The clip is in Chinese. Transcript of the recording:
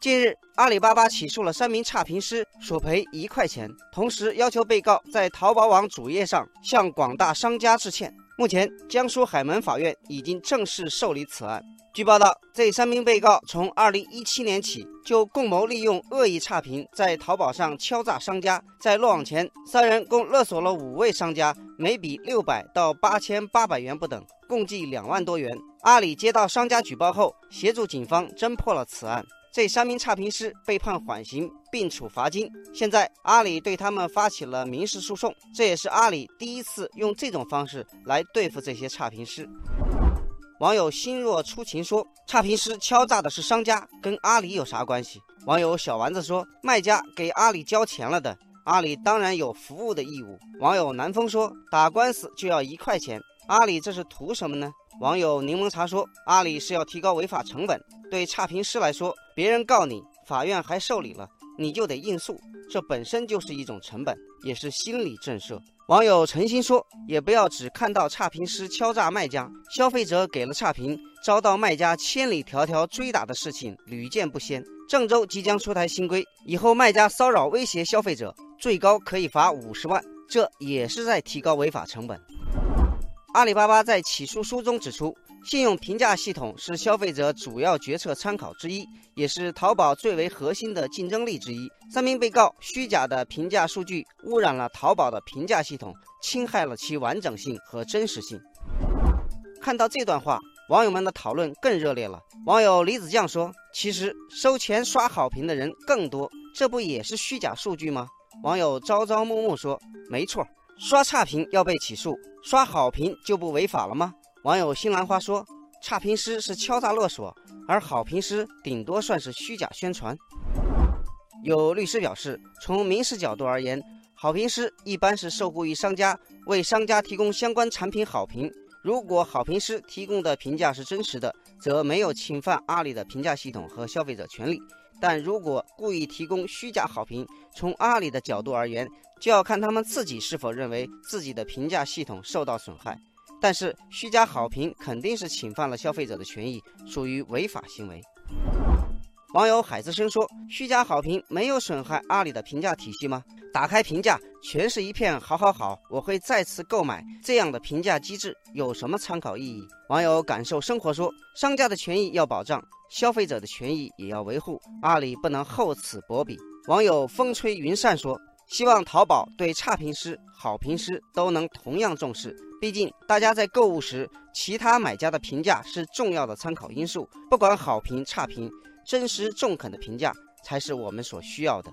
近日，阿里巴巴起诉了三名差评师，索赔一块钱，同时要求被告在淘宝网主页上向广大商家致歉。目前，江苏海门法院已经正式受理此案。据报道，这三名被告从2017年起就共谋利用恶意差评，在淘宝上敲诈商家。在落网前，三人共勒索了五位商家，每笔六百到八千八百元不等，共计两万多元。阿里接到商家举报后，协助警方侦破了此案。这三名差评师被判缓刑，并处罚金。现在，阿里对他们发起了民事诉讼，这也是阿里第一次用这种方式来对付这些差评师。网友心若初晴说：“差评师敲诈的是商家，跟阿里有啥关系？”网友小丸子说：“卖家给阿里交钱了的，阿里当然有服务的义务。”网友南风说：“打官司就要一块钱，阿里这是图什么呢？”网友柠檬茶说：“阿里是要提高违法成本。对差评师来说，别人告你，法院还受理了，你就得应诉，这本身就是一种成本，也是心理震慑。”网友诚心说：“也不要只看到差评师敲诈卖家，消费者给了差评，遭到卖家千里迢迢追打的事情屡见不鲜。郑州即将出台新规，以后卖家骚扰威胁消费者，最高可以罚五十万，这也是在提高违法成本。”阿里巴巴在起诉书中指出，信用评价系统是消费者主要决策参考之一，也是淘宝最为核心的竞争力之一。三名被告虚假的评价数据污染了淘宝的评价系统，侵害了其完整性和真实性。看到这段话，网友们的讨论更热烈了。网友李子酱说：“其实收钱刷好评的人更多，这不也是虚假数据吗？”网友朝朝暮暮说：“没错。”刷差评要被起诉，刷好评就不违法了吗？网友新兰花说：“差评师是敲诈勒索，而好评师顶多算是虚假宣传。”有律师表示，从民事角度而言，好评师一般是受雇于商家，为商家提供相关产品好评。如果好评师提供的评价是真实的，则没有侵犯阿里的评价系统和消费者权利。但如果故意提供虚假好评，从阿里的角度而言，就要看他们自己是否认为自己的评价系统受到损害。但是虚假好评肯定是侵犯了消费者的权益，属于违法行为。网友海子生说：“虚假好评没有损害阿里的评价体系吗？打开评价，全是一片好好好，我会再次购买。这样的评价机制有什么参考意义？”网友感受生活说：“商家的权益要保障。”消费者的权益也要维护，阿里不能厚此薄彼。网友风吹云散说：“希望淘宝对差评师、好评师都能同样重视，毕竟大家在购物时，其他买家的评价是重要的参考因素。不管好评差评，真实中肯的评价才是我们所需要的。”